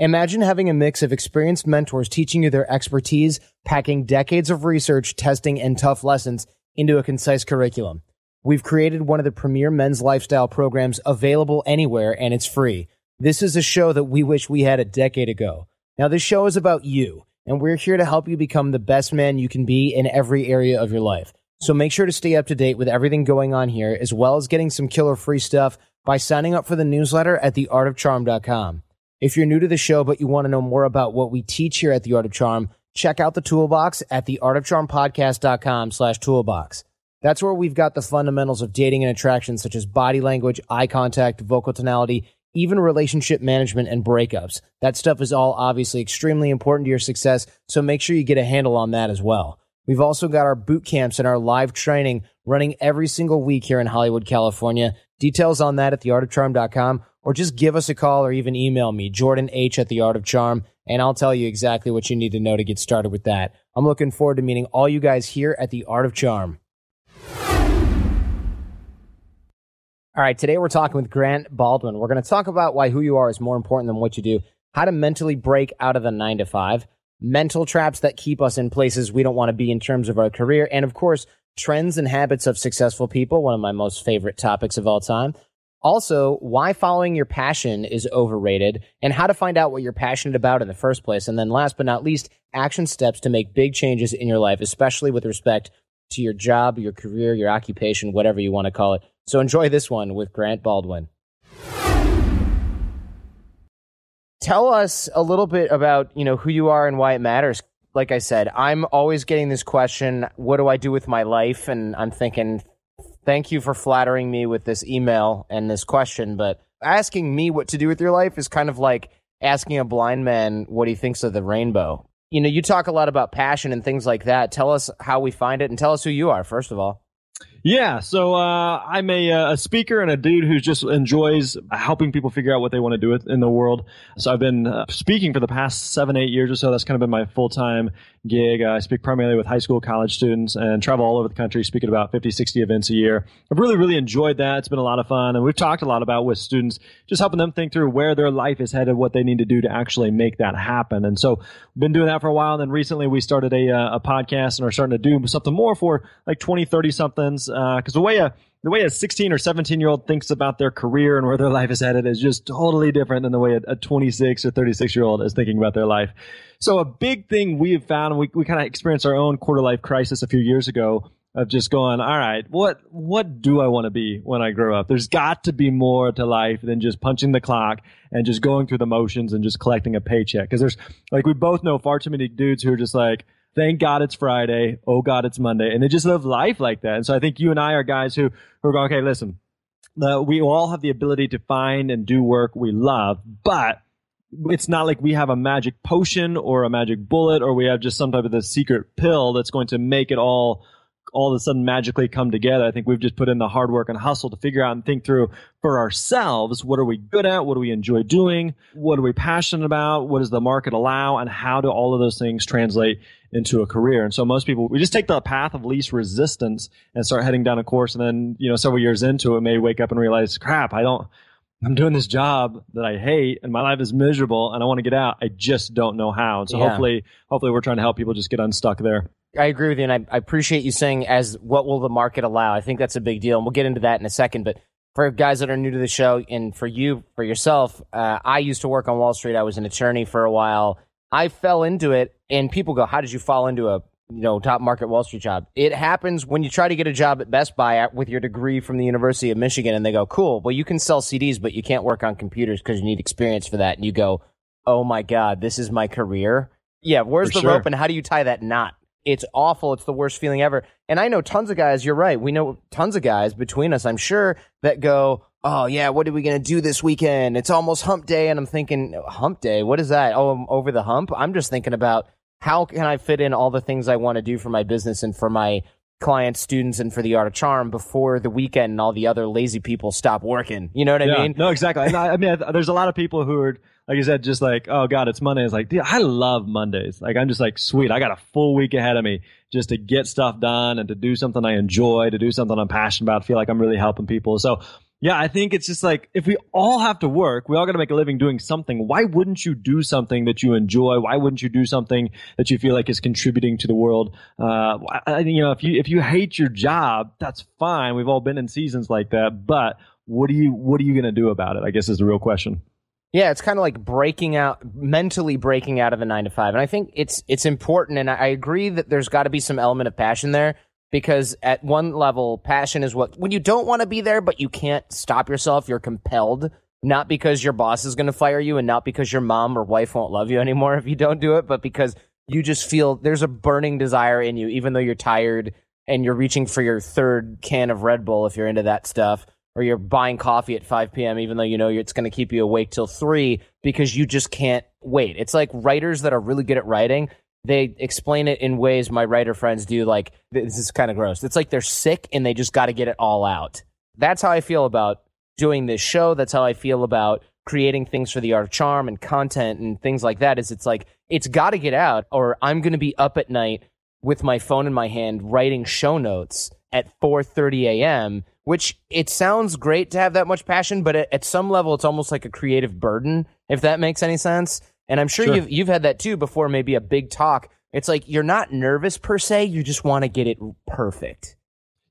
Imagine having a mix of experienced mentors teaching you their expertise, packing decades of research, testing, and tough lessons into a concise curriculum. We've created one of the premier men's lifestyle programs available anywhere, and it's free. This is a show that we wish we had a decade ago. Now, this show is about you, and we're here to help you become the best man you can be in every area of your life. So make sure to stay up to date with everything going on here, as well as getting some killer free stuff by signing up for the newsletter at theartofcharm.com. If you're new to the show, but you want to know more about what we teach here at The Art of Charm, check out the toolbox at theartofcharmpodcast.com slash toolbox. That's where we've got the fundamentals of dating and attraction, such as body language, eye contact, vocal tonality, even relationship management and breakups. That stuff is all obviously extremely important to your success, so make sure you get a handle on that as well. We've also got our boot camps and our live training running every single week here in Hollywood, California. Details on that at theartofcharm.com or just give us a call or even email me, Jordan H at the Art of Charm, and I'll tell you exactly what you need to know to get started with that. I'm looking forward to meeting all you guys here at the Art of Charm. All right, today we're talking with Grant Baldwin. We're going to talk about why who you are is more important than what you do, how to mentally break out of the nine to five, mental traps that keep us in places we don't want to be in terms of our career, and of course, trends and habits of successful people, one of my most favorite topics of all time. Also, why following your passion is overrated and how to find out what you're passionate about in the first place. And then last but not least, action steps to make big changes in your life, especially with respect to your job, your career, your occupation, whatever you want to call it. So enjoy this one with Grant Baldwin. Tell us a little bit about, you know, who you are and why it matters. Like I said, I'm always getting this question, what do I do with my life? And I'm thinking, thank you for flattering me with this email and this question, but asking me what to do with your life is kind of like asking a blind man what he thinks of the rainbow. You know, you talk a lot about passion and things like that. Tell us how we find it and tell us who you are, first of all. Yeah, so uh, I'm a, uh, a speaker and a dude who just enjoys helping people figure out what they want to do with, in the world. So I've been uh, speaking for the past seven, eight years or so. That's kind of been my full time gig. I speak primarily with high school, college students, and travel all over the country, speaking about 50, 60 events a year. I've really, really enjoyed that. It's been a lot of fun, and we've talked a lot about with students, just helping them think through where their life is headed, what they need to do to actually make that happen. And so, we've been doing that for a while. And then recently, we started a, uh, a podcast and are starting to do something more for like 20, 30 somethings. Because uh, the way a the way a 16 or 17 year old thinks about their career and where their life is headed is just totally different than the way a 26 or 36 year old is thinking about their life. So a big thing we have found, we, we kind of experienced our own quarter life crisis a few years ago of just going, all right, what, what do I want to be when I grow up? There's got to be more to life than just punching the clock and just going through the motions and just collecting a paycheck. Cause there's like, we both know far too many dudes who are just like, thank God it's Friday. Oh God, it's Monday. And they just live life like that. And so I think you and I are guys who, who are going, okay, listen, uh, we all have the ability to find and do work we love, but it's not like we have a magic potion or a magic bullet or we have just some type of the secret pill that's going to make it all all of a sudden magically come together. I think we've just put in the hard work and hustle to figure out and think through for ourselves what are we good at? What do we enjoy doing? What are we passionate about? What does the market allow? And how do all of those things translate into a career? And so most people, we just take the path of least resistance and start heading down a course. And then, you know, several years into it, may wake up and realize, crap, I don't, I'm doing this job that I hate and my life is miserable and I want to get out. I just don't know how. And so yeah. hopefully, hopefully we're trying to help people just get unstuck there. I agree with you. And I, I appreciate you saying as what will the market allow? I think that's a big deal. And we'll get into that in a second. But for guys that are new to the show and for you, for yourself, uh, I used to work on Wall Street. I was an attorney for a while. I fell into it and people go, how did you fall into a you know, top market Wall Street job. It happens when you try to get a job at Best Buy with your degree from the University of Michigan and they go, cool, well, you can sell CDs, but you can't work on computers because you need experience for that. And you go, oh my God, this is my career. Yeah, where's for the sure. rope and how do you tie that knot? It's awful. It's the worst feeling ever. And I know tons of guys, you're right. We know tons of guys between us, I'm sure, that go, oh yeah, what are we gonna do this weekend? It's almost hump day, and I'm thinking, hump day, what is that? Oh, I'm over the hump. I'm just thinking about how can I fit in all the things I want to do for my business and for my clients, students, and for the art of charm before the weekend and all the other lazy people stop working. You know what I mean? No, exactly. And I, I mean, I- there's a lot of people who are, like you said, just like, oh God, it's Monday. It's like, dude, I love Mondays. Like, I'm just like, sweet. I got a full week ahead of me just to get stuff done and to do something I enjoy, to do something I'm passionate about, feel like I'm really helping people. So, yeah, I think it's just like if we all have to work, we all got to make a living doing something. Why wouldn't you do something that you enjoy? Why wouldn't you do something that you feel like is contributing to the world? Uh, I, you know, if you if you hate your job, that's fine. We've all been in seasons like that, but what do you what are you going to do about it? I guess is the real question. Yeah, it's kind of like breaking out, mentally breaking out of the nine to five, and I think it's it's important. And I agree that there's got to be some element of passion there because at one level, passion is what when you don't want to be there, but you can't stop yourself, you're compelled. Not because your boss is going to fire you, and not because your mom or wife won't love you anymore if you don't do it, but because you just feel there's a burning desire in you, even though you're tired and you're reaching for your third can of Red Bull if you're into that stuff, or you're buying coffee at 5 p.m. even though you know it's going to keep you awake till 3 because you just can't wait. It's like writers that are really good at writing. They explain it in ways my writer friends do. Like, this is kind of gross. It's like they're sick and they just got to get it all out. That's how I feel about doing this show. That's how I feel about creating things for the art of charm and content and things like that. Is it's like, it's got to get out or I'm going to be up at night with my phone in my hand writing show notes at 4:30 a.m. which it sounds great to have that much passion but at, at some level it's almost like a creative burden if that makes any sense and I'm sure, Sure. you've you've had that too before maybe a big talk it's like you're not nervous per se you just want to get it perfect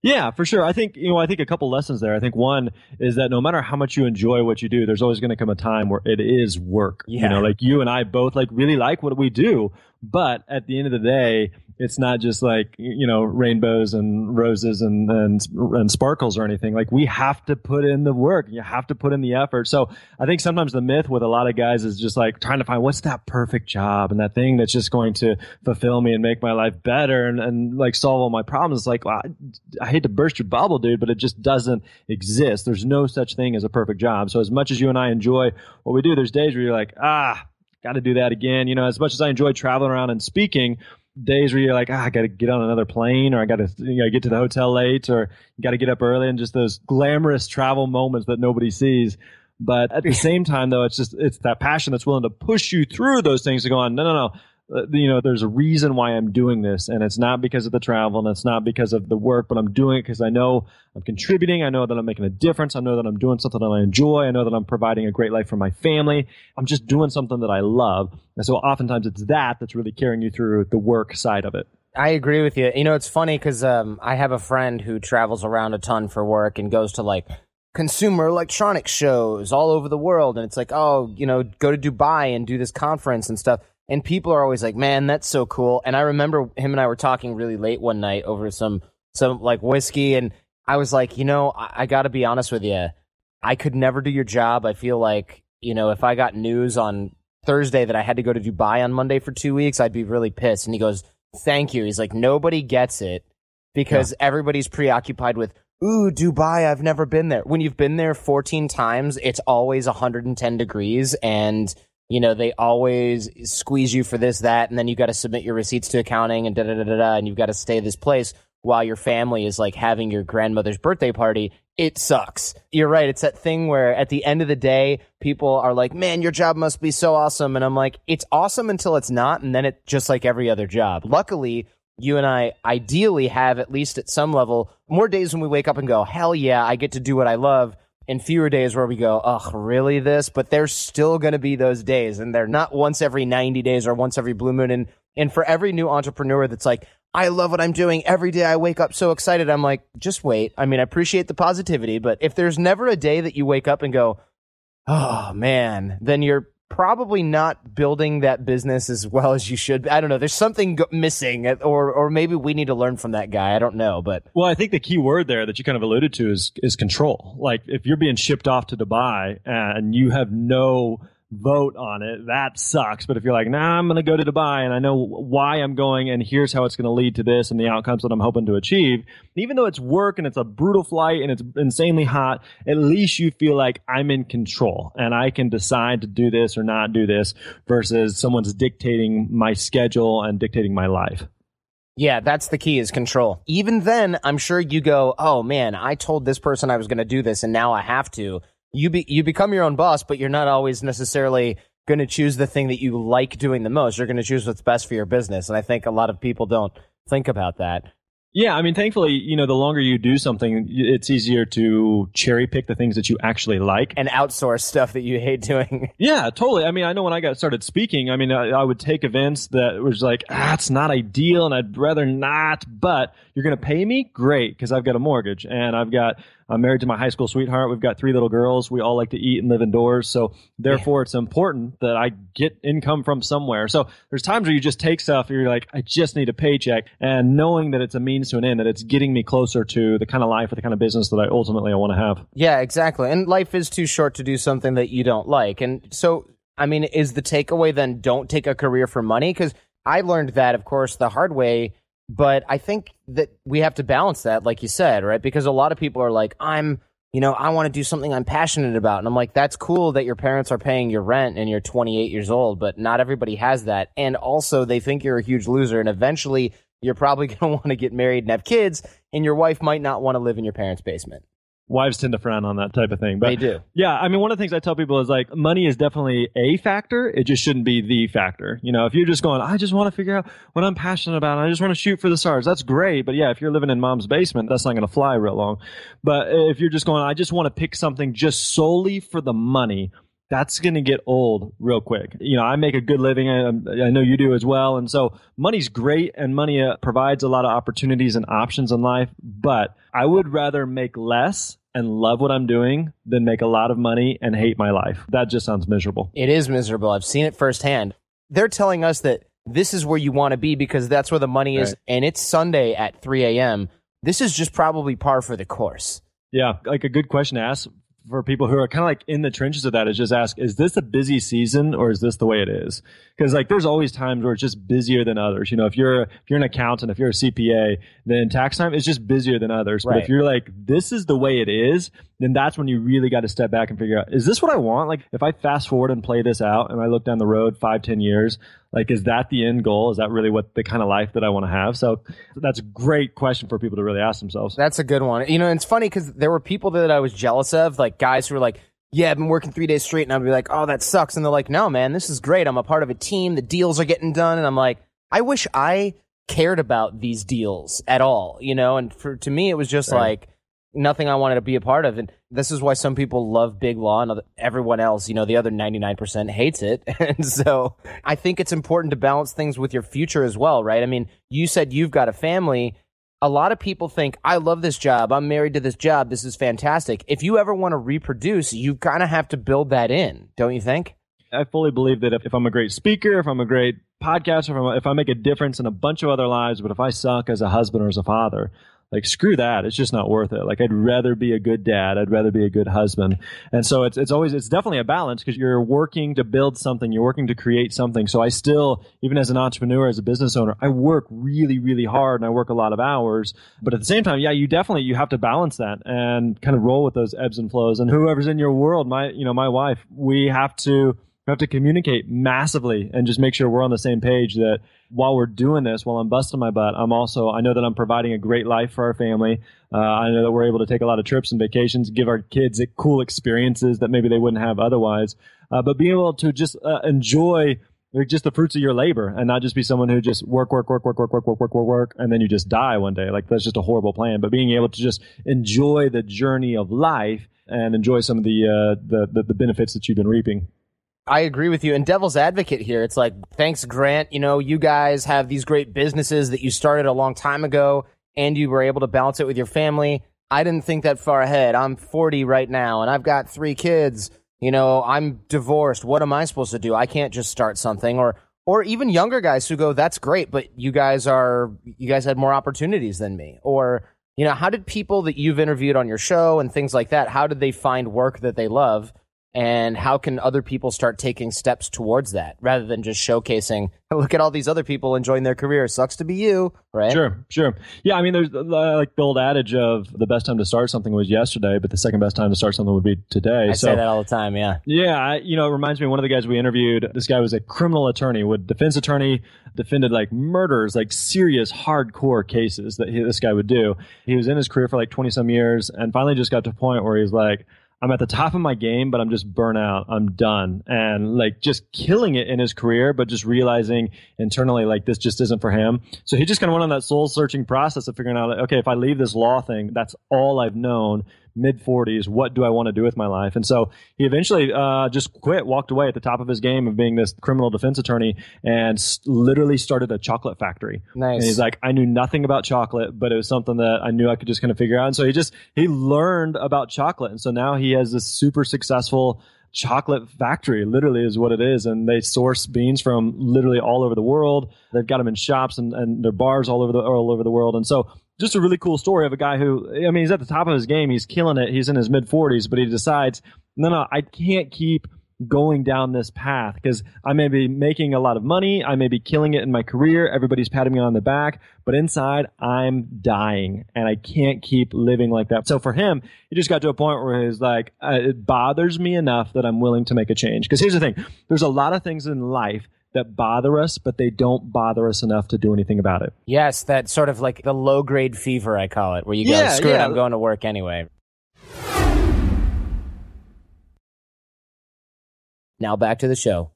Yeah, for sure. I think you know. I think a couple lessons there. I think one is that no matter how much you enjoy what you do, there's always going to come a time where it is work. Yeah. You know, like you and I both like really like what we do, but at the end of the day, it's not just like you know rainbows and roses and and and sparkles or anything. Like we have to put in the work. You have to put in the effort. So I think sometimes the myth with a lot of guys is just like trying to find what's that perfect job and that thing that's just going to fulfill me and make my life better and, and like solve all my problems. It's like, well, I, I hate to burst your bubble, dude, but it just doesn't exist. There's no such thing as a perfect job. So as much as you and I enjoy what we do, there's days where you're like, ah, got to do that again. You know, as much as I enjoy traveling around and speaking, days where you're like, ah, I got to get on another plane or I got to you know, get to the hotel late or you got to get up early and just those glamorous travel moments that nobody sees. But at the same time, though, it's just it's that passion that's willing to push you through those things to go on. No, no, no. Uh, you know, there's a reason why I'm doing this, and it's not because of the travel, and it's not because of the work, but I'm doing it because I know I'm contributing. I know that I'm making a difference. I know that I'm doing something that I enjoy. I know that I'm providing a great life for my family. I'm just doing something that I love, and so oftentimes it's that that's really carrying you through the work side of it. I agree with you. You know, it's funny because um, I have a friend who travels around a ton for work and goes to like consumer electronics shows all over the world. And it's like, oh, you know, go to Dubai and do this conference and stuff. And people are always like, man, that's so cool. And I remember him and I were talking really late one night over some, some like whiskey. And I was like, you know, I, I got to be honest with you. I could never do your job. I feel like, you know, if I got news on Thursday that I had to go to Dubai on Monday for two weeks, I'd be really pissed. And he goes, thank you. He's like, nobody gets it because everybody's preoccupied with, ooh, Dubai, I've never been there. When you've been there 14 times, it's always 110 degrees and, you know, they always squeeze you for this, that, and then you got to submit your receipts to accounting and da da da da and you've got to stay this place while your family is like having your grandmother's birthday party. It sucks. You're right. It's that thing where at the end of the day, people are like, man, your job must be so awesome. And I'm like, it's awesome until it's not. And then it's just like every other job. Luckily, you and I ideally have at least at some level more days when we wake up and go, hell yeah, I get to do what I love. And fewer days where we go, ugh, really this? But there's still going to be those days. And they're not once every 90 days or once every blue moon. And, and for every new entrepreneur that's like, I love what I'm doing. Every day I wake up so excited. I'm like, just wait. I mean, I appreciate the positivity, but if there's never a day that you wake up and go, oh man, then you're probably not building that business as well as you should. I don't know. There's something go- missing, or or maybe we need to learn from that guy. I don't know, but Well, I think the key word there that you kind of alluded to is is control. Like if you're being shipped off to Dubai and you have no vote on it, that sucks. But if you're like, nah, I'm going to go to Dubai and I know why I'm going and here's how it's going to lead to this and the outcomes that I'm hoping to achieve, even though it's work and it's a brutal flight and it's insanely hot, at least you feel like I'm in control and I can decide to do this or not do this versus someone's dictating my schedule and dictating my life. Yeah, that's the key is control. Even then, I'm sure you go, oh man, I told this person I was going to do this and now I have to you be, you become your own boss, but you're not always necessarily going to choose the thing that you like doing the most. You're going to choose what's best for your business. And I think a lot of people don't think about that. Yeah, I mean, thankfully, you know, the longer you do something, it's easier to cherry pick the things that you actually like and outsource stuff that you hate doing. Yeah, totally. I mean, I know when I got started speaking, I mean, I, I would take events that was like, ah, it's not ideal, and I'd rather not. But you're going to pay me, great, because I've got a mortgage and I've got I'm married to my high school sweetheart. We've got three little girls. We all like to eat and live indoors. So therefore, yeah. it's important that I get income from somewhere. So there's times where you just take stuff and you're like, I just need a paycheck. And knowing that it's a means to an end, that it's getting me closer to the kind of life or the kind of business that I ultimately I want to have. Yeah, exactly. And life is too short to do something that you don't like. And so, I mean, is the takeaway then don't take a career for money? Because I learned that, of course, the hard way but I think that we have to balance that, like you said, right? Because a lot of people are like, I'm, you know, I want to do something I'm passionate about. And I'm like, that's cool that your parents are paying your rent and you're 28 years old, but not everybody has that. And also, they think you're a huge loser. And eventually, you're probably going to want to get married and have kids, and your wife might not want to live in your parents' basement wives tend to frown on that type of thing. But they do. Yeah, I mean, one of the things I tell people is like money is definitely a factor. It just shouldn't be the factor. You know, if you're just going, I just want to figure out what I'm passionate about. I just want to shoot for the stars. That's great. But yeah, if you're living in mom's basement, that's not going to fly real long. But if you're just going, I just want to pick something just solely for the money that's going to get old real quick. You know, I make a good living. I, I know you do as well. And so money's great and money uh, provides a lot of opportunities and options in life. But I would rather make less and love what I'm doing than make a lot of money and hate my life. That just sounds miserable. It is miserable. I've seen it firsthand. They're telling us that this is where you want to be because that's where the money is, right. and it's Sunday at 3 a.m. This is just probably par for the course. Yeah, like a good question to ask for people who are kind of like in the trenches of that is just ask, is this a busy season or is this the way it is? Because like there's always times where it's just busier than others. You know, if you're if you're an accountant, if you're a CPA, then tax time is just busier than others. Right. But if you're like, this is the way it is, then that's when you really got to step back and figure out, is this what I want? Like if I fast forward and play this out and I look down the road five, ten years, like, is that the end goal? Is that really what the kind of life that I want to have? So that's a great question for people to really ask themselves. That's a good one. You know, it's funny because there were people that I was jealous of, like guys who were like, yeah, I've been working three days straight. And I'd be like, oh, that sucks. And they're like, no, man, this is great. I'm a part of a team. The deals are getting done. And I'm like, I wish I cared about these deals at all, you know? And for, to me, it was just right. like, nothing I wanted to be a part of. And this is why some people love Big Law and everyone else, you know, the other 99% hates it. And so I think it's important to balance things with your future as well, right? I mean, you said you've got a family. A lot of people think, I love this job. I'm married to this job. This is fantastic. If you ever want to reproduce, you kind of have to build that in, don't you think? I fully believe that if, if I'm a great speaker, if I'm a great podcaster, if, I'm if I make a difference in a bunch of other lives, but if I suck as a husband or as a father, like screw that. It's just not worth it. Like i'd rather be a good dad. I'd rather be a good husband. And so it's, it's always it's definitely a balance because you're working to build something. You're working to create something. So i still even as an entrepreneur as a business owner i work really really hard and i work a lot of hours. But at the same time yeah you definitely you have to balance that and kind of roll with those ebbs and flows. And whoever's in your world my you know my wife we have to we have to communicate massively and just make sure we're on the same page that while we're doing this, while I'm busting my butt, I'm also, I know that I'm providing a great life for our family. Uh, I know that we're able to take a lot of trips and vacations, give our kids cool experiences that maybe they wouldn't have otherwise. Uh, but being able to just uh, enjoy just the fruits of your labor and not just be someone who just work, work, work, work, work, work, work, work, work, work, and then you just die one day. Like that's just a horrible plan. But being able to just enjoy the journey of life and enjoy some of the, uh, the, the, the benefits that you've been reaping. I agree with you. And devil's advocate here, it's like, thanks, Grant. You know, you guys have these great businesses that you started a long time ago and you were able to balance it with your family. I didn't think that far ahead. I'm 40 right now and I've got three kids. You know, I'm divorced. What am I supposed to do? I can't just start something or, or even younger guys who go, that's great, but you guys are, you guys had more opportunities than me. Or, you know, how did people that you've interviewed on your show and things like that, how did they find work that they love? And how can other people start taking steps towards that rather than just showcasing look at all these other people enjoying their career. Sucks to be you right? Sure sure. Yeah i mean there's uh, like the old adage of the best time to start something was yesterday but the second best time to start something would be today. I so, say that all the time yeah. Yeah you know it reminds me of one of the guys we interviewed. This guy was a criminal attorney would defense attorney defended like murders like serious hardcore cases that he, this guy would do. He was in his career for like 20 some years and finally just got to a point where he's like I'm at the top of my game, but I'm just burnt out. I'm done. And like just killing it in his career, but just realizing internally, like this just isn't for him. So he just kind of went on that soul searching process of figuring out, like, okay, if I leave this law thing, that's all I've known mid 40s. What do I want to do with my life? And so he eventually uh, just quit, walked away at the top of his game of being this criminal defense attorney, and s- literally started a chocolate factory. Nice. And he's like, I knew nothing about chocolate, but it was something that I knew I could just kind of figure out. And so he just he learned about chocolate, and so now he has this super successful chocolate factory literally is what it is and they source beans from literally all over the world they've got them in shops and, and their bars all over the all over the world and so just a really cool story of a guy who, I mean, he's at the top of his game. He's killing it. He's in his mid 40s, but he decides, no, no, I can't keep going down this path because I may be making a lot of money. I may be killing it in my career. Everybody's patting me on the back, but inside I'm dying and I can't keep living like that. So for him, he just got to a point where he's like, uh, it bothers me enough that I'm willing to make a change. Because here's the thing. There's a lot of things in life that bother us, but they don't bother us enough to do anything about it. Yes, that sort of like the low grade fever, I call it, where you go, Yeah, screw it. I'm going to work anyway. Now back to the show.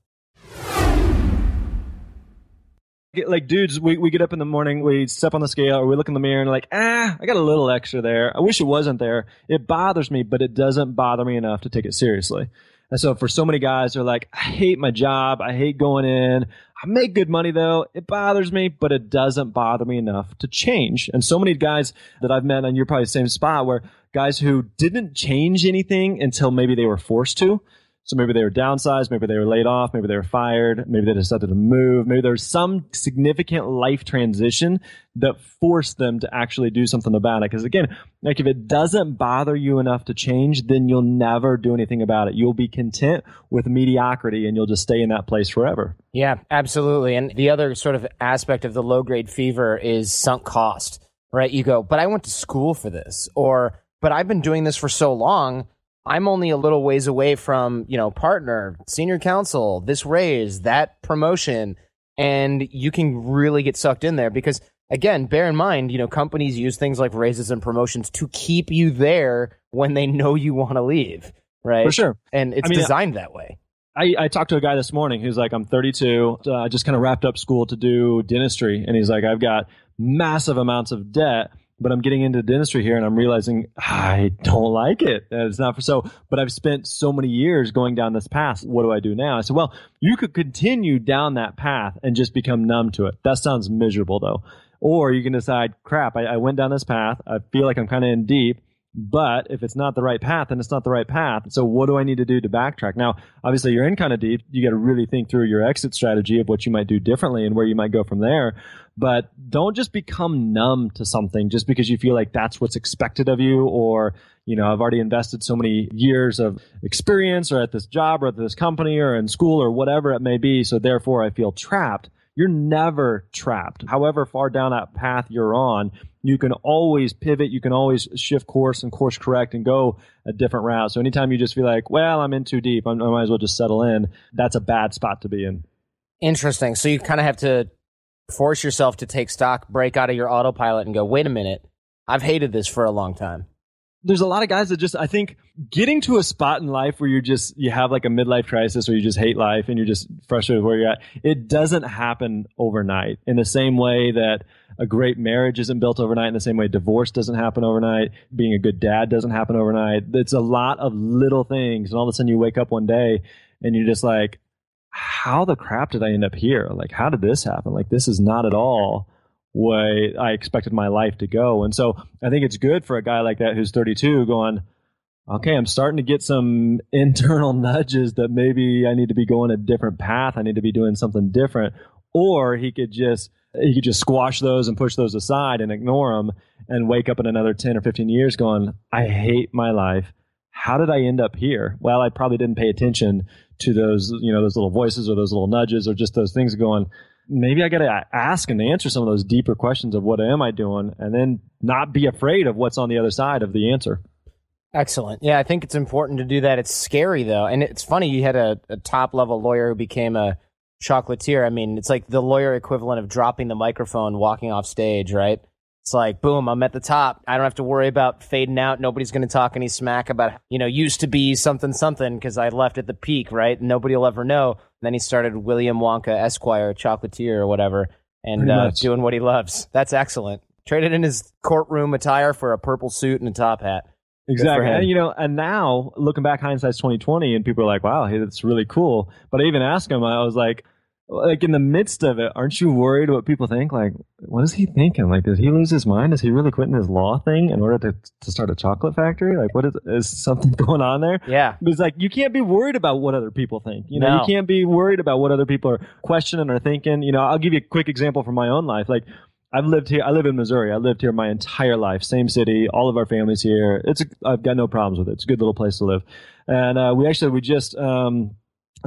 Like dudes we, we get up in the morning we step on the scale or we look in the mirror and like ah i got a little extra there i wish it wasn't there it bothers me but it doesn't bother me enough to take it seriously and so for so many guys they're like i hate my job. I hate going in. I make good money though. It bothers me but it doesn't bother me enough to change. And so many guys that i've met and you're probably the same spot where guys who didn't change anything until maybe they were forced to so maybe they were downsized, maybe they were laid off, maybe they were fired, maybe they decided to move, maybe there was some significant life transition that forced them to actually do something about it. Because again, like if it doesn't bother you enough to change, then you'll never do anything about it. You'll be content with mediocrity and you'll just stay in that place forever. Yeah, absolutely. And the other sort of aspect of the low grade fever is sunk cost, right? You go, but I went to school for this, or, but I've been doing this for so long. I'm only a little ways away from, you know, partner, senior counsel, this raise, that promotion. And you can really get sucked in there because, again, bear in mind, you know, companies use things like raises and promotions to keep you there when they know you want to leave, right? For sure. And it's I mean, designed that way. I, I talked to a guy this morning who's like, I'm 32. Uh, I just kind of wrapped up school to do dentistry. And he's like, I've got massive amounts of debt, but I'm getting into dentistry here and I'm realizing I don't like it. It's not for so, but I've spent so many years going down this path. What do I do now? I said, well, you could continue down that path and just become numb to it. That sounds miserable though. Or you can decide, crap, I, I went down this path. I feel like I'm kind of in deep. But if it's not the right path, then it's not the right path. So what do I need to do to backtrack? Now, obviously you're in kind of deep. You got to really think through your exit strategy of what you might do differently and where you might go from there. But don't just become numb to something just because you feel like that's what's expected of you or, you know, I've already invested so many years of experience or at this job or at this company or in school or whatever it may be. So therefore I feel trapped. You're never trapped. However far down that path you're on, you can always pivot. You can always shift course and course correct and go a different route. So anytime you just feel like, well, I'm in too deep, I'm, might as well just settle in. That's a bad spot to be in. Interesting. So you kind of have to force yourself to take stock, break out of your autopilot, and go, wait a minute, I've hated this for a long time. There's a lot of guys that just, I think, getting to a spot in life where you're just, you have like a midlife crisis or you just hate life and you're just frustrated with where you're at. It doesn't happen overnight in the same way that a great marriage isn't built overnight, in the same way divorce doesn't happen overnight, being a good dad doesn't happen overnight. It's a lot of little things. And all of a sudden you wake up one day and you're just like, how the crap did I end up here? Like, how did this happen? Like, this is not at all way I expected my life to go. And so I think it's good for a guy like that who's 32 going, okay, I'm starting to get some internal nudges that maybe I need to be going a different path. I need to be doing something different. Or he could just, he could just squash those and push those aside and ignore them and wake up in another 10 or 15 years going, I hate my life. how did I end up here? Well, I probably didn't pay attention to those, you know, those little voices or those little nudges or just those things going, maybe I got to ask and answer some of those deeper questions of what am I doing and then not be afraid of what's on the other side of the answer. Excellent. Yeah, I think it's important to do that. It's scary though. And it's funny you had a, a top level lawyer who became a chocolatier. I mean, it's like the lawyer equivalent of dropping the microphone, walking off stage, right? It's like, boom, I'm at the top. I don't have to worry about fading out. Nobody's going to talk any smack about, you know, used to be something, something because I left at the peak, right? Nobody will ever know. Then he started William Wonka Esquire, chocolatier or whatever, and uh, doing what he loves. That's excellent. Traded in his courtroom attire for a purple suit and a top hat. Exactly. And, you know, and now looking back, hindsight's 2020, and people are like, wow, hey, that's really cool. But I even asked him, I was like, like in the midst of it, aren't you worried what people think? Like, what is he thinking? Like, did he lose his mind? Is he really quitting his law thing in order to, to start a chocolate factory? Like, what is is something going on there? Yeah, it's like you can't be worried about what other people think. You know, no. you can't be worried about what other people are questioning or thinking. You know, I'll give you a quick example from my own life. Like, I've lived here. I live in Missouri. I lived here my entire life. Same city. All of our families here. It's. A, I've got no problems with it. It's a good little place to live. And uh, we actually we just. Um,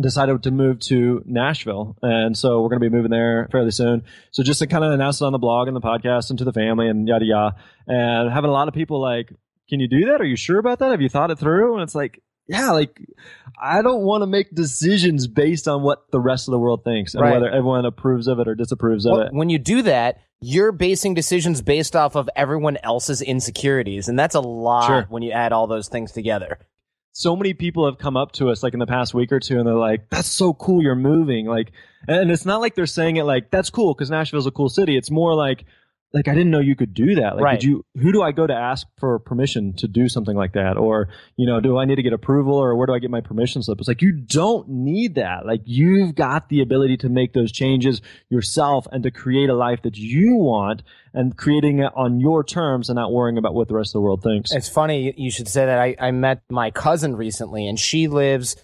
decided to move to Nashville. And so we're going to be moving there fairly soon. So just to kind of announce it on the blog and the podcast and to the family and yada yada. And having a lot of people like, can you do that? Are you sure about that? Have you thought it through? And it's like, yeah, like I don't want to make decisions based on what the rest of the world thinks and right. whether everyone approves of it or disapproves well, of it. When you do that, you're basing decisions based off of everyone else's insecurities. And that's a lot sure. when you add all those things together so many people have come up to us like in the past week or two and they're like that's so cool you're moving like and it's not like they're saying it like that's cool because nashville's a cool city. It's more like like I didn't know you could do that. Like, right. did you? Who do I go to ask for permission to do something like that? Or you know, do I need to get approval, or where do I get my permission slip? It's like you don't need that. Like you've got the ability to make those changes yourself and to create a life that you want and creating it on your terms and not worrying about what the rest of the world thinks. It's funny you should say that. I, I met my cousin recently, and she lives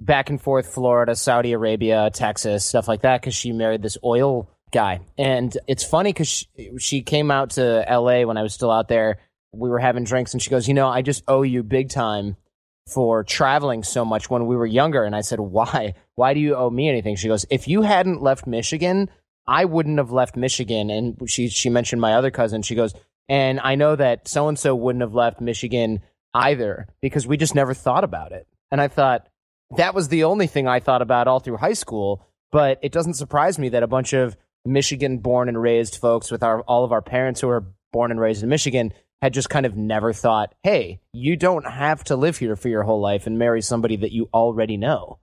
back and forth Florida, Saudi Arabia, Texas, stuff like that, because she married this oil guy. And it's funny because she, she came out to LA when I was still out there. We were having drinks, and she goes, You know, I just owe you big time for traveling so much when we were younger. And I said, Why? Why do you owe me anything? She goes, If you hadn't left Michigan, I wouldn't have left Michigan. And she, she mentioned my other cousin. She goes, And I know that so and so wouldn't have left Michigan either because we just never thought about it. And I thought, that was the only thing I thought about all through high school. But it doesn't surprise me that a bunch of Michigan born and raised folks with our all of our parents who are born and raised in Michigan had just kind of never thought, hey, you don't have to live here for your whole life and marry somebody that you already know.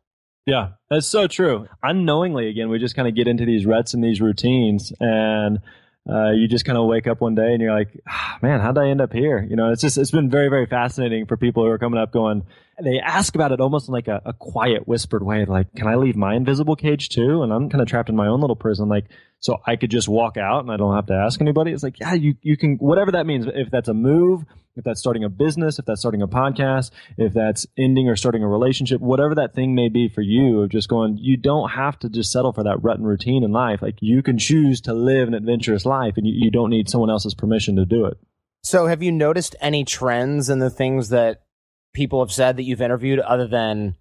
Yeah, that's so true. Unknowingly, again, we just kind of get into these ruts and these routines, and uh, you just kind of wake up one day and you're like, ah, man, how'd I end up here? You know, it's just, it's been very, very fascinating for people who are coming up going, they ask about it almost in like a, a quiet, whispered way. Like, can I leave my invisible cage too? And I'm kind of trapped in my own little prison. Like, so I could just walk out and I don't have to ask anybody. It's like, yeah, you, you can, whatever that means. If that's a move, if that's starting a business, if that's starting a podcast, if that's ending or starting a relationship, whatever that thing may be for you, of just going, you don't have to just settle for that rut and routine in life. Like you can choose to live an adventurous life and you, you don't need someone else's permission to do it. So have you noticed any trends in the things that people have said that you've interviewed other than,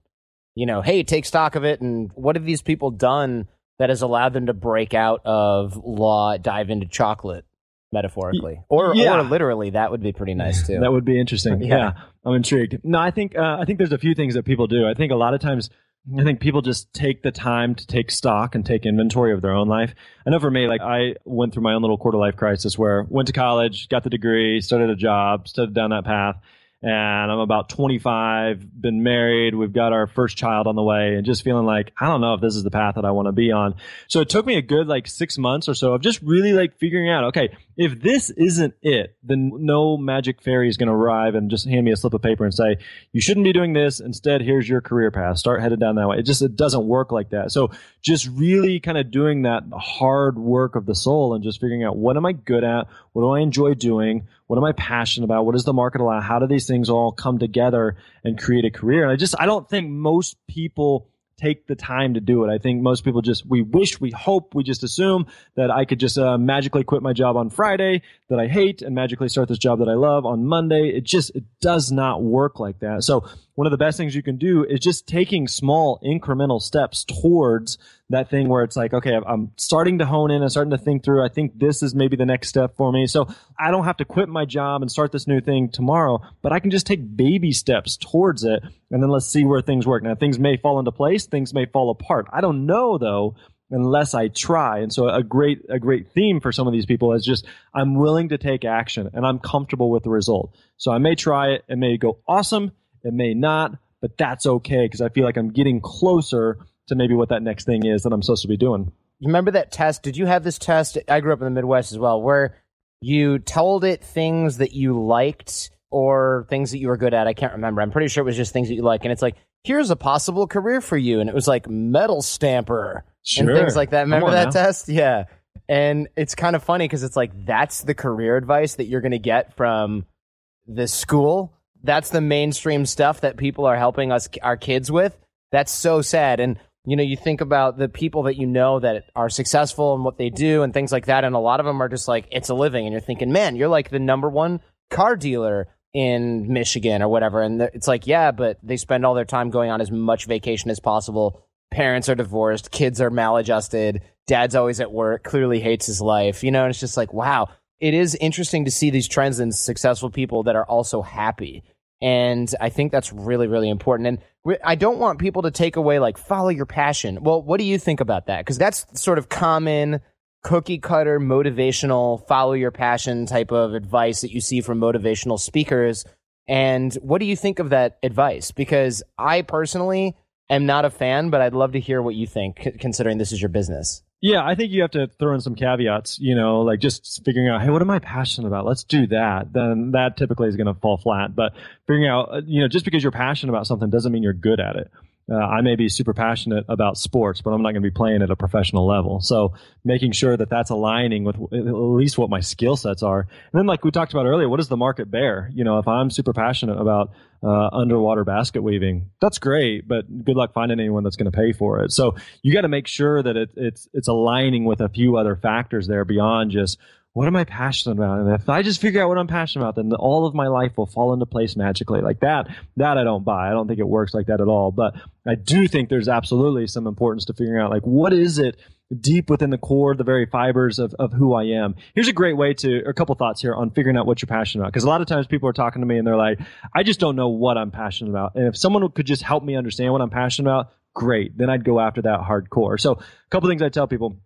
you know, hey, take stock of it and what have these people done that has allowed them to break out of law, dive into chocolate? metaphorically or yeah. or literally that would be pretty nice too that would be interesting yeah. yeah. i'm intrigued no i think uh, i think there's a few things that people do i think a lot of times i think people just take the time to take stock and take inventory of their own life i know for me like i went through my own little quarter life crisis where went to college got the degree started a job started down that path and I'm about 25, been married, we've got our first child on the way, and just feeling like, I don't know if this is the path that I want to be on. So it took me a good like six months or so of just really like figuring out, okay, if this isn't it, then no magic fairy is going to arrive and just hand me a slip of paper and say, you shouldn't be doing this. Instead, here's your career path. Start headed down that way. It just, it doesn't work like that. So just really kind of doing that hard work of the soul and just figuring out what am I good at? What do I enjoy doing? What am I passionate about? What does the market allow? How do these things all come together and create a career? And I just, I don't think most people take the time to do it. I think most people just, we wish, we hope, we just assume that I could just uh, magically quit my job on Friday that I hate and magically start this job that I love on Monday. It just, it does not work like that. So one of the best things you can do is just taking small incremental steps towards that thing where it's like, okay, I'm starting to hone in. I'm starting to think through. I think this is maybe the next step for me. So I don't have to quit my job and start this new thing tomorrow, but I can just take baby steps towards it. And then let's see where things work. Now things may fall into place. Things may fall apart. I don't know though unless I try. And so a great a great theme for some of these people is just I'm willing to take action and I'm comfortable with the result. So I may try it, it may go awesome, it may not, but that's okay because I feel like I'm getting closer to maybe what that next thing is that I'm supposed to be doing. You remember that test? Did you have this test? I grew up in the Midwest as well, where you told it things that you liked or things that you were good at. I can't remember. I'm pretty sure it was just things that you like. And it's like, here's a possible career for you. And it was like metal stamper sure. and things like that. Remember that now. test? Yeah. And it's kind of funny because it's like, that's the career advice that you're going to get from this school. That's the mainstream stuff that people are helping us, our kids with. That's so sad. And you know, you think about the people that you know that are successful and what they do and things like that. And a lot of them are just like, it's a living. And you're thinking, man, you're like the number one car dealer in Michigan or whatever. And it's like, yeah, but they spend all their time going on as much vacation as possible. Parents are divorced, kids are maladjusted, dad's always at work, clearly hates his life, you know, and it's just like, wow, it is interesting to see these trends in successful people that are also happy. And I think that's really, really important. And I don't want people to take away like follow your passion. Well, what do you think about that? Because that's sort of common cookie cutter motivational follow your passion type of advice that you see from motivational speakers. And what do you think of that advice? Because I personally am not a fan, but I'd love to hear what you think, considering this is your business. Yeah, I think you have to throw in some caveats, you know, like just figuring out, hey, what am I passionate about? Let's do that. Then that typically is going to fall flat. But figuring out, uh, you know, just because you're passionate about something doesn't mean you're good at it. Uh, I may be super passionate about sports, but I'm not going to be playing at a professional level. So making sure that that's aligning with at least what my skill sets are. And then, like we talked about earlier, what does the market bear? You know, if I'm super passionate about uh, underwater basket weaving, that's great, but good luck finding anyone that's going to pay for it. So you got to make sure that it, it's it's aligning with a few other factors there beyond just what am I passionate about? And if I just figure out what I'm passionate about, then all of my life will fall into place magically. Like that, that I don't buy. I don't think it works like that at all. But I do think there's absolutely some importance to figuring out like what is it deep within the core, the very fibers of, of who I am. Here's a great way to, a couple thoughts here on figuring out what you're passionate about. Because a lot of times people are talking to me and they're like, I just don't know what I'm passionate about. And if someone could just help me understand what I'm passionate about, great. Then I'd go after that hardcore. So a couple things I tell people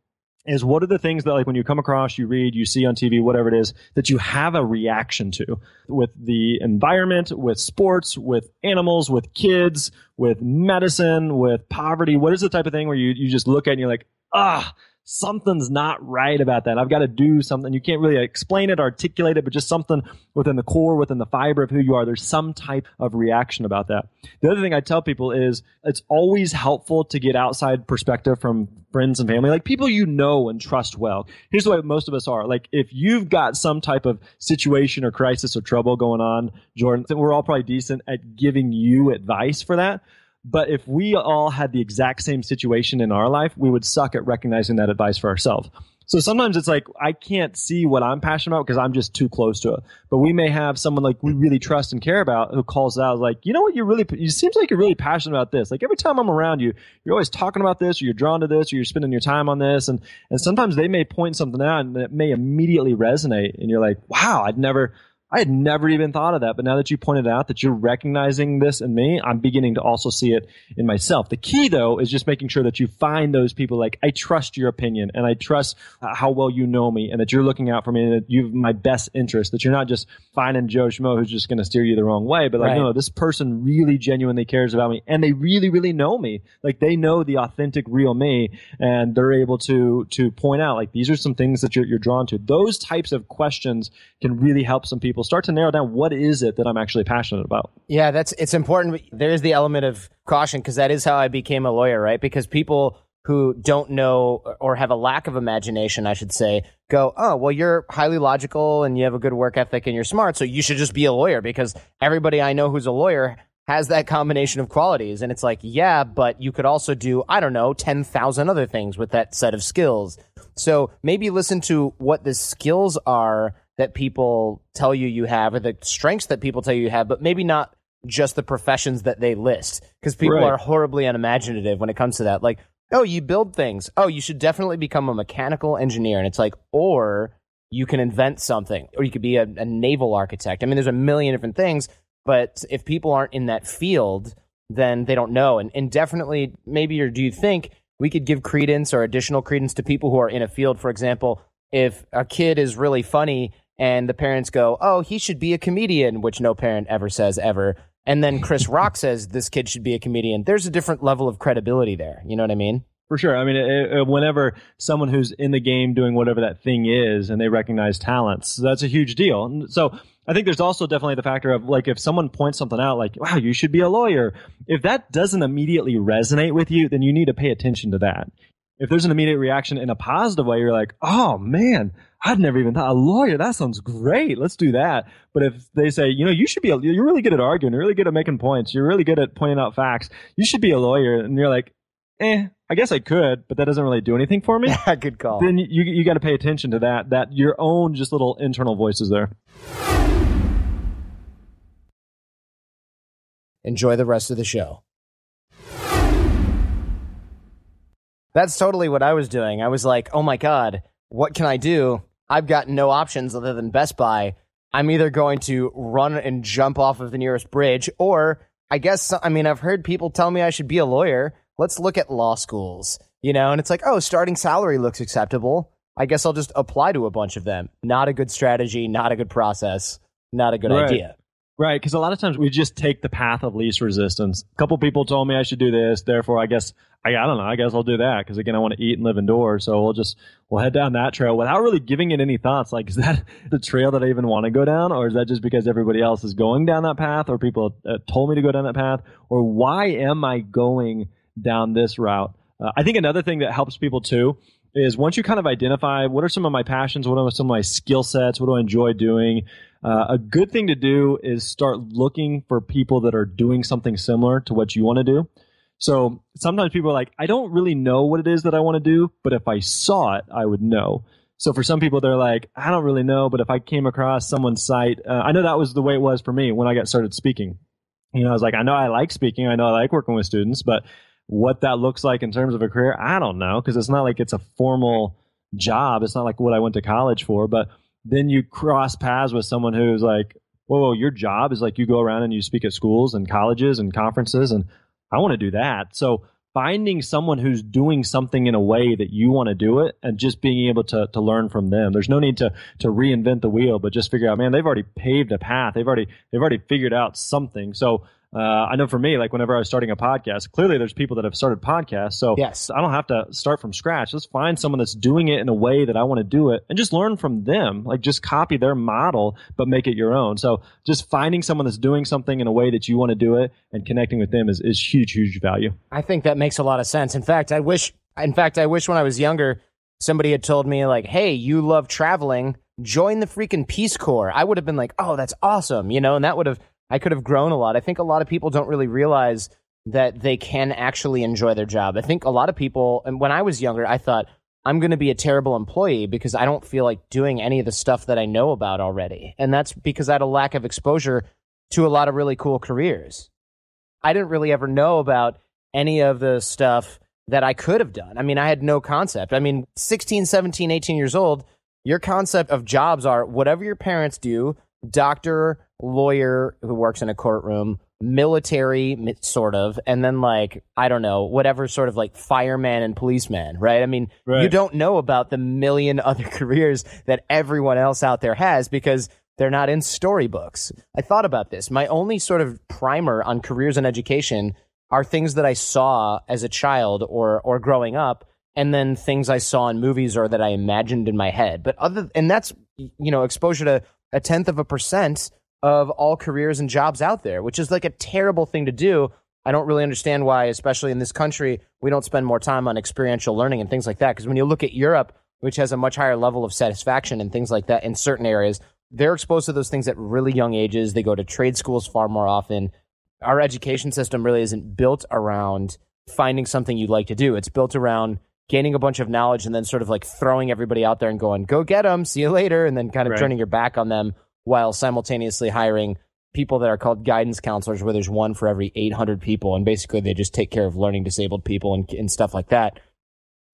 is what are the things that like when you come across, you read, you see on TV, whatever it is, that you have a reaction to with the environment, with sports, with animals, with kids, with medicine, with poverty. What is the type of thing where you, you just look at and you're like, ah, something's not right about that. I've got to do something. You can't really explain it, articulate it, but just something within the core, within the fiber of who you are. There's some type of reaction about that. The other thing I tell people is it's always helpful to get outside perspective from friends and family, like people you know and trust well. Here's the way most of us are. Like if you've got some type of situation or crisis or trouble going on, Jordan, we're all probably decent at giving you advice for that. But if we all had the exact same situation in our life, we would suck at recognizing that advice for ourselves. So sometimes it's like I can't see what I'm passionate about because I'm just too close to it. But we may have someone like we really trust and care about who calls out like, you know what, you're really, it seems like you're really passionate about this. Like every time I'm around you, you're always talking about this, or you're drawn to this, or you're spending your time on this, and and sometimes they may point something out and it may immediately resonate, and you're like, wow, I'd never. I had never even thought of that, but now that you pointed out that you're recognizing this in me, I'm beginning to also see it in myself. The key though is just making sure that you find those people like, I trust your opinion and I trust uh, how well you know me and that you're looking out for me and that you have my best interest, that you're not just finding Joe Schmo who's just going to steer you the wrong way, but like, Right. no, this person really genuinely cares about me and they really, really know me. Like they know the authentic, real me and they're able to, to point out like, these are some things that you're, you're drawn to. Those types of questions can really help some people start to narrow down what is it that I'm actually passionate about. Yeah, that's it's important. There is the element of caution because that is how I became a lawyer, right? Because people who don't know or have a lack of imagination, I should say, go, "Oh, well, you're highly logical and you have a good work ethic and you're smart, so you should just be a lawyer." Because everybody I know who's a lawyer has that combination of qualities. And it's like, yeah, but you could also do, I don't know, 10,000 other things with that set of skills. So maybe listen to what the skills are that people tell you you have or the strengths that people tell you you have, but maybe not just the professions that they list because people Right. are horribly unimaginative when it comes to that. Like, oh, you build things. Oh, you should definitely become a mechanical engineer. And it's like, or you can invent something, or you could be a, a naval architect. I mean, there's a million different things, but if people aren't in that field, then they don't know. And, and definitely, maybe, or do you think we could give credence or additional credence to people who are in a field? For example, if a kid is really funny and the parents go, oh, he should be a comedian, which no parent ever says ever. And then Chris Rock says this kid should be a comedian. There's a different level of credibility there. You know what I mean? For sure. I mean, it, it, whenever someone who's in the game doing whatever that thing is and they recognize talents, that's a huge deal. And so I think there's also definitely the factor of like if someone points something out, like, wow, you should be a lawyer. If that doesn't immediately resonate with you, then you need to pay attention to that. If there's an immediate reaction in a positive way, you're like, oh man, I'd never even thought a lawyer. That sounds great. Let's do that. But if they say, you know, you should be, a, you're really good at arguing. You're really good at making points. You're really good at pointing out facts. You should be a lawyer. And you're like, eh, I guess I could, but that doesn't really do anything for me. Yeah, good call. then you you got to pay attention to that. That your own just little internal voices there. Enjoy the rest of the show. That's totally what I was doing. I was like, oh my God, what can I do? I've got no options other than Best Buy. I'm either going to run and jump off of the nearest bridge, or I guess, I mean, I've heard people tell me I should be a lawyer. Let's look at law schools, you know, and it's like, oh, starting salary looks acceptable. I guess I'll just apply to a bunch of them. Not a good strategy, not a good process, not a good Right. idea. Right, because a lot of times we just take the path of least resistance. A couple people told me I should do this, therefore I guess I, I don't know. I guess I'll do that because again I want to eat and live indoors, so we'll just we'll head down that trail without really giving it any thoughts. Like, is that the trail that I even want to go down, or is that just because everybody else is going down that path, or people uh, told me to go down that path, or why am I going down this route? Uh, I think another thing that helps people too is once you kind of identify what are some of my passions, what are some of my skill sets, what do I enjoy doing. Uh, a good thing to do is start looking for people that are doing something similar to what you want to do. So sometimes people are like, I don't really know what it is that I want to do, but if I saw it, I would know. So for some people, they're like, I don't really know, but if I came across someone's site, uh, I know that was the way it was for me when I got started speaking. You know, I was like, I know I like speaking, I know I like working with students, but what that looks like in terms of a career, I don't know, because it's not like it's a formal job. It's not like what I went to college for, but then you cross paths with someone who's like, whoa, whoa, your job is like you go around and you speak at schools and colleges and conferences, and I want to do that. So finding someone who's doing something in a way that you want to do it and just being able to, to learn from them. There's no need to, to reinvent the wheel, but just figure out, man, they've already paved a path. They've already, they've already figured out something. So, uh, I know for me, like whenever I was starting a podcast, clearly there's people that have started podcasts. So Yes. I don't have to start from scratch. Let's find someone that's doing it in a way that I want to do it and just learn from them. Like just copy their model, but make it your own. So just finding someone that's doing something in a way that you want to do it and connecting with them is, is huge, huge value. I think that makes a lot of sense. In fact, I wish in fact I wish when I was younger somebody had told me like, "Hey, you love traveling, join the freaking Peace Corps." I would have been like, "Oh, that's awesome." You know, and that would have I could have grown a lot. I think a lot of people don't really realize that they can actually enjoy their job. I think a lot of people and when I was younger, I thought I'm going to be a terrible employee because I don't feel like doing any of the stuff that I know about already. And that's because I had a lack of exposure to a lot of really cool careers. I didn't really ever know about any of the stuff that I could have done. I mean, I had no concept. I mean, 16, 17, 18 years old, your concept of jobs are whatever your parents do doctor, lawyer who works in a courtroom, military, sort of, and then like, I don't know, whatever sort of like fireman and policeman, right? I mean, you don't know about the million other careers that everyone else out there has because they're not in storybooks. I thought about this. My only sort of primer on careers and education are things that I saw as a child or or growing up and then things I saw in movies or that I imagined in my head. But other and that's you know exposure to a tenth of a percent of all careers and jobs out there, which is like a terrible thing to do. I don't really understand why, especially in this country, we don't spend more time on experiential learning and things like that. Because when you look at Europe, which has a much higher level of satisfaction and things like that in certain areas, they're exposed to those things at really young ages. They go to trade schools far more often. our education system really isn't built around finding something you'd like to do. It's built around gaining a bunch of knowledge and then sort of like throwing everybody out there and going, go get them, see you later, and then kind of Right. turning your back on them while simultaneously hiring people that are called guidance counselors, where there's one for every 800 people. And basically they just take care of learning disabled people and, and stuff like that,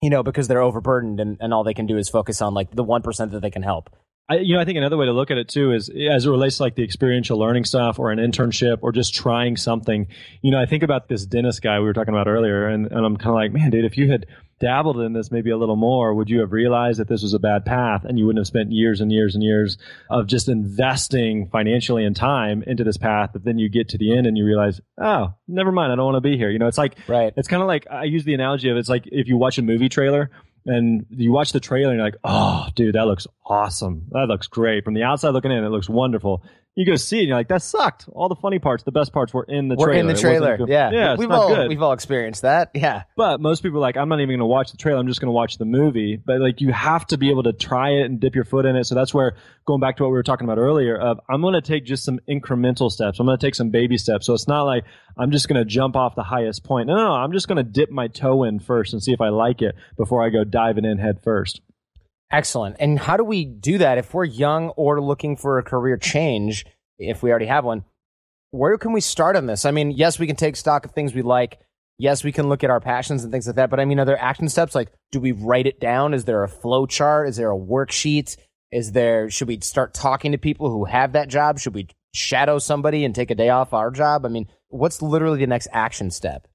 you know, because they're overburdened and, and all they can do is focus on like the 1% that they can help. I, you know, I think another way to look at it too is as it relates to like the experiential learning stuff or an internship or just trying something. You know, I think about this dentist guy we were talking about earlier, and, and I'm kind of like, man, dude, if you had dabbled in this maybe a little more, would you have realized that this was a bad path and you wouldn't have spent years and years and years of just investing financially and time into this path? But then you get to the end and you realize, oh, never mind, I don't want to be here. You know, it's like, Right. it's kind of like I use the analogy of it's like if you watch a movie trailer and you watch the trailer and you're like, oh, dude, that looks awesome. That looks great. From the outside looking in, it looks wonderful. You go see it and you're like, that sucked. All the funny parts, the best parts were in the We're trailer. in the trailer. Yeah. Yeah, we've all, good. we've all experienced that. Yeah. But most people are like, I'm not even going to watch the trailer. I'm just going to watch the movie. But like, you have to be able to try it and dip your foot in it. So that's where going back to what we were talking about earlier. Of I'm going to take just some incremental steps. I'm going to take some baby steps. So it's not like I'm just going to jump off the highest point. No, no, no. I'm just going to dip my toe in first and see if I like it before I go diving in head first. Excellent. And how do we do that if we're young or looking for a career change, if we already have one? Where can we start on this? I mean, yes, we can take stock of things we like. Yes, we can look at our passions and things like that. But I mean, are there action steps? Like, do we write it down? Is there a flow chart? Is there a worksheet? Is there, should we start talking to people who have that job? Should we shadow somebody and take a day off our job? I mean, what's literally the next action step?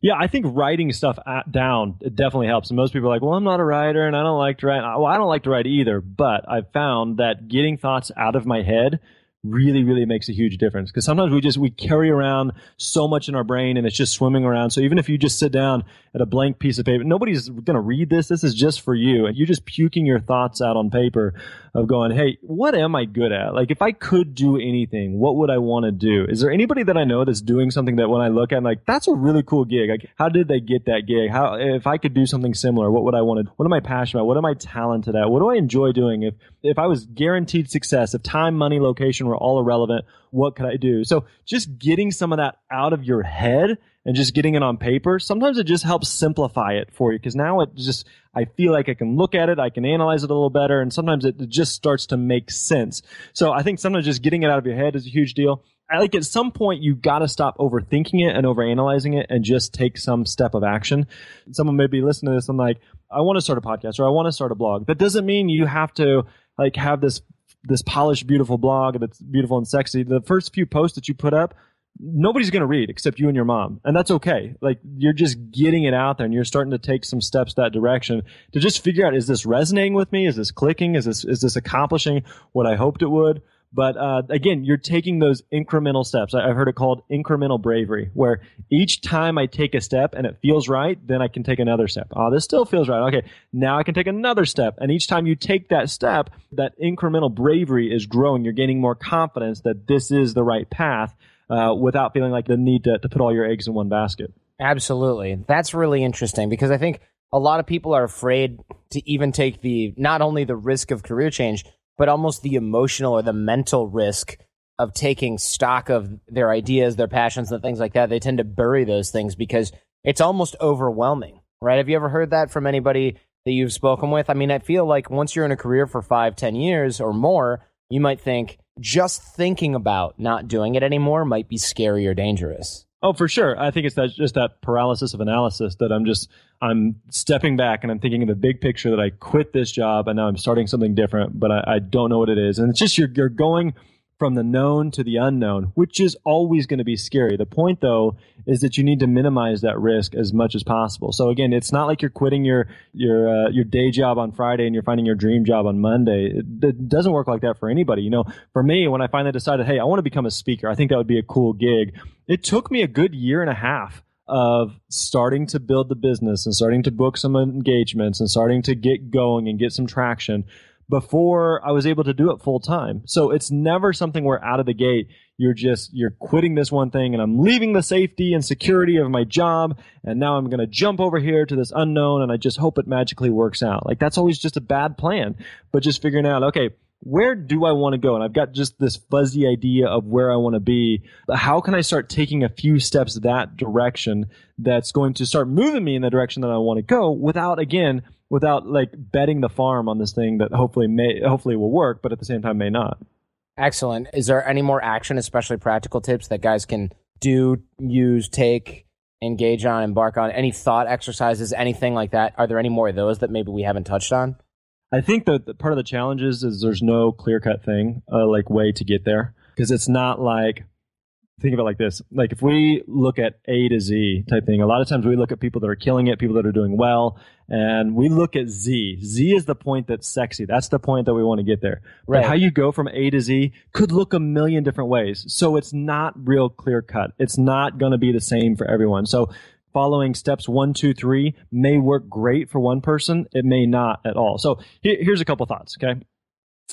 Yeah, I think writing stuff down it definitely helps. And most people are like, "Well, I'm not a writer, and I don't like to write." Well, I don't like to write either, but I've found that getting thoughts out of my head really, really makes a huge difference. Because sometimes we just we carry around so much in our brain, and it's just swimming around. So even if you just sit down at a blank piece of paper, nobody's going to read this. This is just for you, and you're just puking your thoughts out on paper of going, "Hey, what am I good at? Like, if I could do anything, what would I want to do? Is there anybody that I know that's doing something that when I look at, I'm like, that's a really cool gig. Like, how did they get that gig? How, if I could do something similar, what would I want to? What am I passionate about? What am I talented at? What do I enjoy doing? If if I was guaranteed success, if time, money, location were all irrelevant, what could I do? So just getting some of that out of your head and just getting it on paper, sometimes it just helps simplify it for you because now it just, I feel like I can look at it, I can analyze it a little better, and sometimes it just starts to make sense. So I think sometimes just getting it out of your head is a huge deal. I like at some point you got to stop overthinking it and overanalyzing it and just take some step of action. Someone may be listening to this and like, I want to start a podcast or I want to start a blog. That doesn't mean you have to like have this this polished, beautiful blog that's beautiful and sexy. The first few posts that you put up, nobody's going to read except you and your mom. And that's okay. Like you're just getting it out there and you're starting to take some steps that direction to just figure out, is this resonating with me? Is this clicking? Is this, is this accomplishing what I hoped it would? But uh, again, you're taking those incremental steps. I've heard it called incremental bravery, where each time I take a step and it feels right, then I can take another step. Oh, this still feels right. Okay, now I can take another step. And each time you take that step, that incremental bravery is growing. You're gaining more confidence that this is the right path uh, without feeling like the need to, to put all your eggs in one basket. Absolutely. That's really interesting because I think a lot of people are afraid to even take the not only the risk of career change, but almost the emotional or the mental risk of taking stock of their ideas, their passions, and things like that. They tend to bury those things because it's almost overwhelming, right? Have you ever heard that from anybody that you've spoken with? I mean, I feel like once you're in a career for five, ten years or more, you might think just thinking about not doing it anymore might be scary or dangerous. Oh, for sure. I think it's that just that paralysis of analysis that I'm just I'm stepping back and I'm thinking of the big picture that I quit this job and now I'm starting something different, but I, I don't know what it is. And it's just you're you're going from the known to the unknown, which is always going to be scary. The point though is that you need to minimize that risk as much as possible. So again, it's not like you're quitting your your uh, your day job on Friday and you're finding your dream job on Monday. It, it doesn't work like that for anybody. You know, for me, when I finally decided, hey, I want to become a speaker, I think that would be a cool gig. It took me a good year and a half of starting to build the business and starting to book some engagements and starting to get going and get some traction before I was able to do it full time. So it's never something where out of the gate you're just you're quitting this one thing and I'm leaving the safety and security of my job and now I'm going to jump over here to this unknown and I just hope it magically works out. Like that's always just a bad plan. But just figuring out, okay, where do I want to go? And I've got just this fuzzy idea of where I want to be. How can I start taking a few steps that direction that's going to start moving me in the direction that I want to go without, again, without like betting the farm on this thing that hopefully may, hopefully will work, but at the same time may not. Excellent. Is there any more action, especially practical tips that guys can do, use, take, engage on, embark on? Any thought exercises, anything like that? Are there any more of those that maybe we haven't touched on? I think that part of the challenge is, is there's no clear cut thing, uh, like way to get there. Because it's not like think of it like this. Like if we look at a to z type thing a lot of times we look at people that are killing it people that are doing well and we look at z. Z is the point that's sexy. That's the point that we want to get there. Right. but how you go from a to z could look a million different ways. So it's not real clear cut. It's not going to be the same for everyone. So following steps one two three may work great for one person. It may not at all. So here's a couple thoughts okay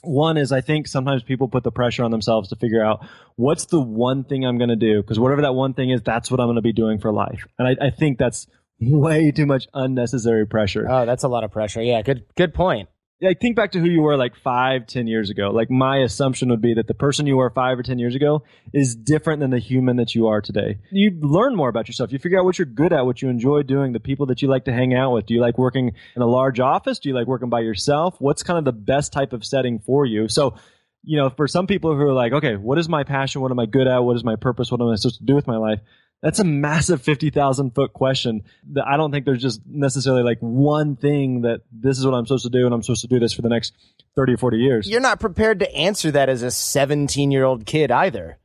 one is I think sometimes people put the pressure on themselves to figure out what's the one thing I'm going to do because whatever that one thing is, that's what I'm going to be doing for life. And I, I think that's way too much unnecessary pressure. Oh, that's a lot of pressure. Yeah, good good point like think back to who you were like five, ten years ago. Like my assumption would be that the person you were five or ten years ago is different than the human that you are today. You learn more about yourself. You figure out what you're good at, what you enjoy doing, the people that you like to hang out with. Do you like working in a large office? Do you like working by yourself? What's kind of the best type of setting for you? So you know, for some people who are like, okay, what is my passion? What am I good at? What is my purpose? What am I supposed to do with my life? That's a massive 50,000 foot question that I don't think there's just necessarily like one thing that this is what I'm supposed to do and I'm supposed to do this for the next 30 or 40 years. You're not prepared to answer that as a 17 year old kid either,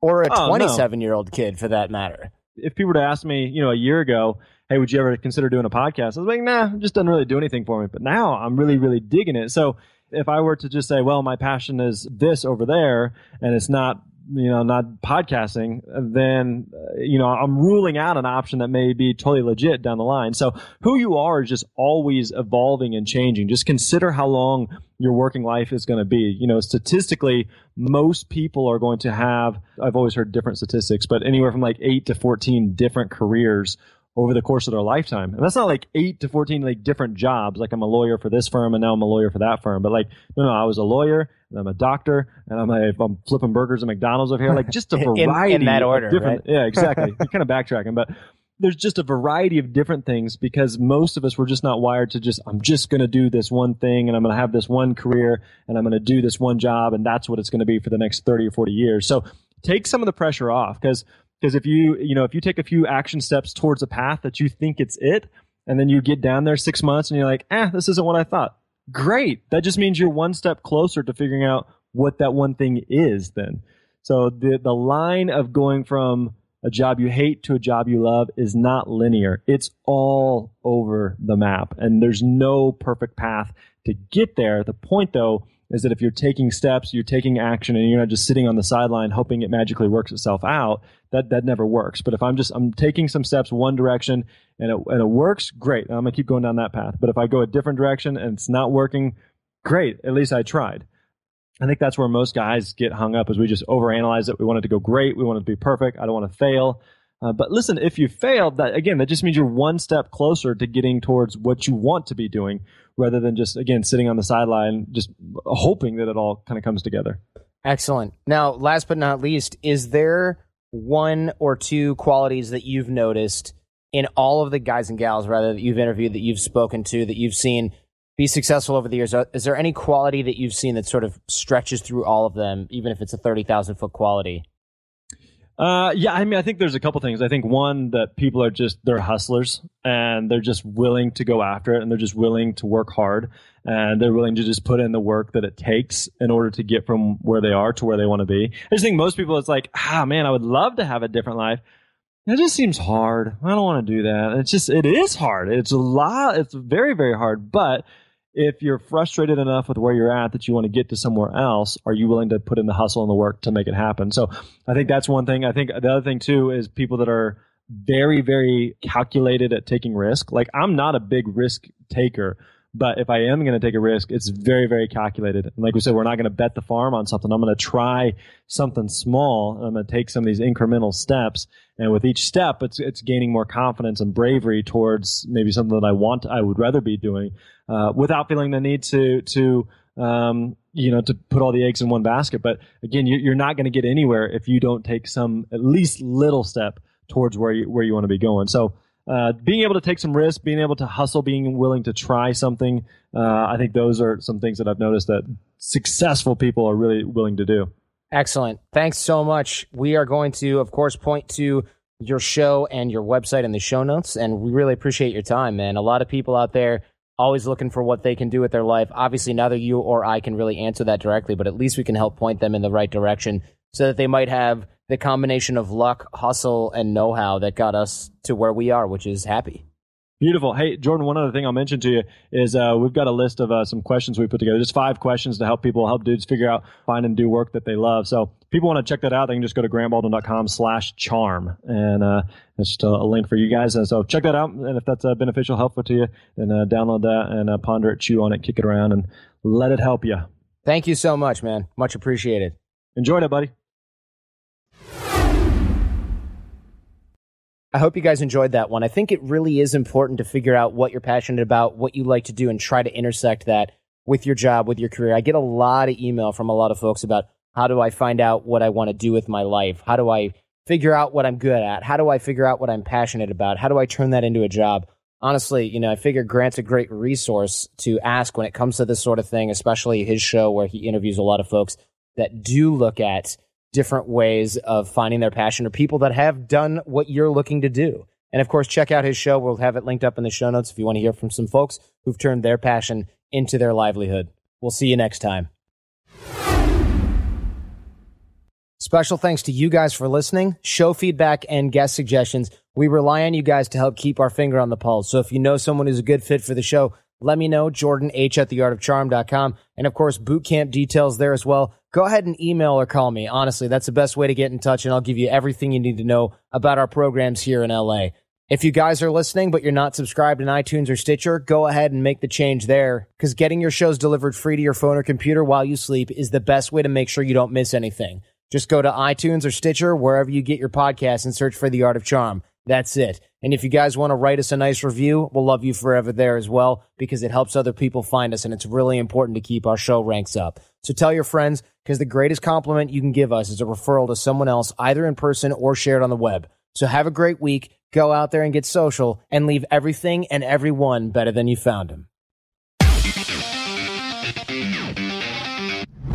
or a 27 year old kid for that matter. If people were to ask me, you know, a year ago, hey, would you ever consider doing a podcast? I was like, nah, it just doesn't really do anything for me. But now I'm really, really digging it. So if I were to just say, well, my passion is this over there, and it's not you know, not podcasting, then, uh, you know, I'm ruling out an option that may be totally legit down the line. So who you are is just always evolving and changing. Just consider how long your working life is going to be. You know, statistically, most people are going to have, I've always heard different statistics, but anywhere from like eight to 14 different careers over the course of their lifetime. And that's not like eight to 14 like different jobs. Like I'm a lawyer for this firm and now I'm a lawyer for that firm. But like, no, no, I was a lawyer I'm a doctor and I'm, a, I'm flipping burgers at McDonald's over here. Like just a variety in, in that order, different. Right? Yeah, exactly. You're kind of backtracking, but there's just a variety of different things because most of us were just not wired to just, I'm just going to do this one thing and I'm going to have this one career and I'm going to do this one job and that's what it's going to be for the next 30 or 40 years. So take some of the pressure off because because if you, you know, if you take a few action steps towards a path that you think it's it, and then you get down there six months and you're like, eh, this isn't what I thought. Great. That just means you're one step closer to figuring out what that one thing is then. So the, the line of going from a job you hate to a job you love is not linear. It's all over the map and there's no perfect path to get there. The point though is that if you're taking steps, you're taking action, and you're not just sitting on the sideline hoping it magically works itself out, that that never works. But if I'm just I'm taking some steps one direction and it and it works, great. I'm gonna keep going down that path. But if I go a different direction and it's not working, great. At least I tried. I think that's where most guys get hung up is we just overanalyze it. We want it to go great. We want it to be perfect. I don't want to fail. Uh, but listen, if you failed, that again, that just means you're one step closer to getting towards what you want to be doing, rather than just again sitting on the sideline, just hoping that it all kind of comes together. Excellent. Now, last but not least, is there one or two qualities that you've noticed in all of the guys and gals, rather that you've interviewed, that you've spoken to, that you've seen be successful over the years? Uh, is there any quality that you've seen that sort of stretches through all of them, even if it's a thirty thousand foot quality? Uh, yeah, I mean, I think there's a couple things. I think one that people are just they're hustlers and they're just willing to go after it and they're just willing to work hard and they're willing to just put in the work that it takes in order to get from where they are to where they want to be. I just think most people it's like, ah, man, I would love to have a different life. It just seems hard. I don't want to do that. It's just it is hard. It's a lot. It's very very hard, but if you're frustrated enough with where you're at that you want to get to somewhere else, are you willing to put in the hustle and the work to make it happen? So I think that's one thing. I think the other thing too is people that are very, very calculated at taking risk. Like I'm not a big risk taker, but if I am going to take a risk, it's very, very calculated. And like we said, we're not going to bet the farm on something. I'm going to try something small. I'm going to take some of these incremental steps. And with each step, it's, it's gaining more confidence and bravery towards maybe something that I want, I would rather be doing, uh, without feeling the need to, to, um, you know, to put all the eggs in one basket. But again, you're not going to get anywhere if you don't take some at least little step towards where you where you want to be going. So. Uh, being able to take some risks, being able to hustle, being willing to try something, uh, I think those are some things that I've noticed that successful people are really willing to do. Excellent. Thanks so much. We are going to, of course, point to your show and your website in the show notes. And we really appreciate your time, man. A lot of people out there always looking for what they can do with their life. Obviously, neither you or I can really answer that directly, but at least we can help point them in the right direction so that they might have the combination of luck, hustle, and know how that got us to where we are, which is happy. Beautiful. Hey, Jordan, one other thing I'll mention to you is uh, we've got a list of uh, some questions we put together. Just five questions to help people, help dudes figure out, find and do work that they love. So if people want to check that out, they can just go to grantbaldwin.com slash charm. And uh, it's just a, a, link for you guys. And so check that out. And if that's uh, beneficial, helpful to you, then uh, download that and uh, ponder it, chew on it, kick it around, and let it help you. Thank you so much, man. Much appreciated. Enjoyed it, buddy. I hope you guys enjoyed that one. I think it really is important to figure out what you're passionate about, what you like to do, and try to intersect that with your job, with your career. I get a lot of email from a lot of folks about how do I find out what I want to do with my life? How do I figure out what I'm good at? How do I figure out what I'm passionate about? How do I turn that into a job? Honestly, you know, I figure Grant's a great resource to ask when it comes to this sort of thing, especially his show where he interviews a lot of folks that do look at different ways of finding their passion or people that have done what you're looking to do. And of course, check out his show. We'll have it linked up in the show notes if you want to hear from some folks who've turned their passion into their livelihood. We'll see you next time. Special thanks to you guys for listening, show feedback, and guest suggestions. We rely on you guys to help keep our finger on the pulse. So if you know someone who's a good fit for the show, let me know, Jordan H at theartofcharm.com. And of course, boot camp details there as well. Go ahead and email or call me. Honestly, that's the best way to get in touch, and I'll give you everything you need to know about our programs here in LA. If you guys are listening, but you're not subscribed in iTunes or Stitcher, go ahead and make the change there because getting your shows delivered free to your phone or computer while you sleep is the best way to make sure you don't miss anything. Just go to iTunes or Stitcher, wherever you get your podcasts, and search for The Art of Charm. That's it. And if you guys want to write us a nice review, we'll love you forever there as well because it helps other people find us and it's really important to keep our show ranks up. So tell your friends because the greatest compliment you can give us is a referral to someone else, either in person or shared on the web. So have a great week. Go out there and get social and leave everything and everyone better than you found them.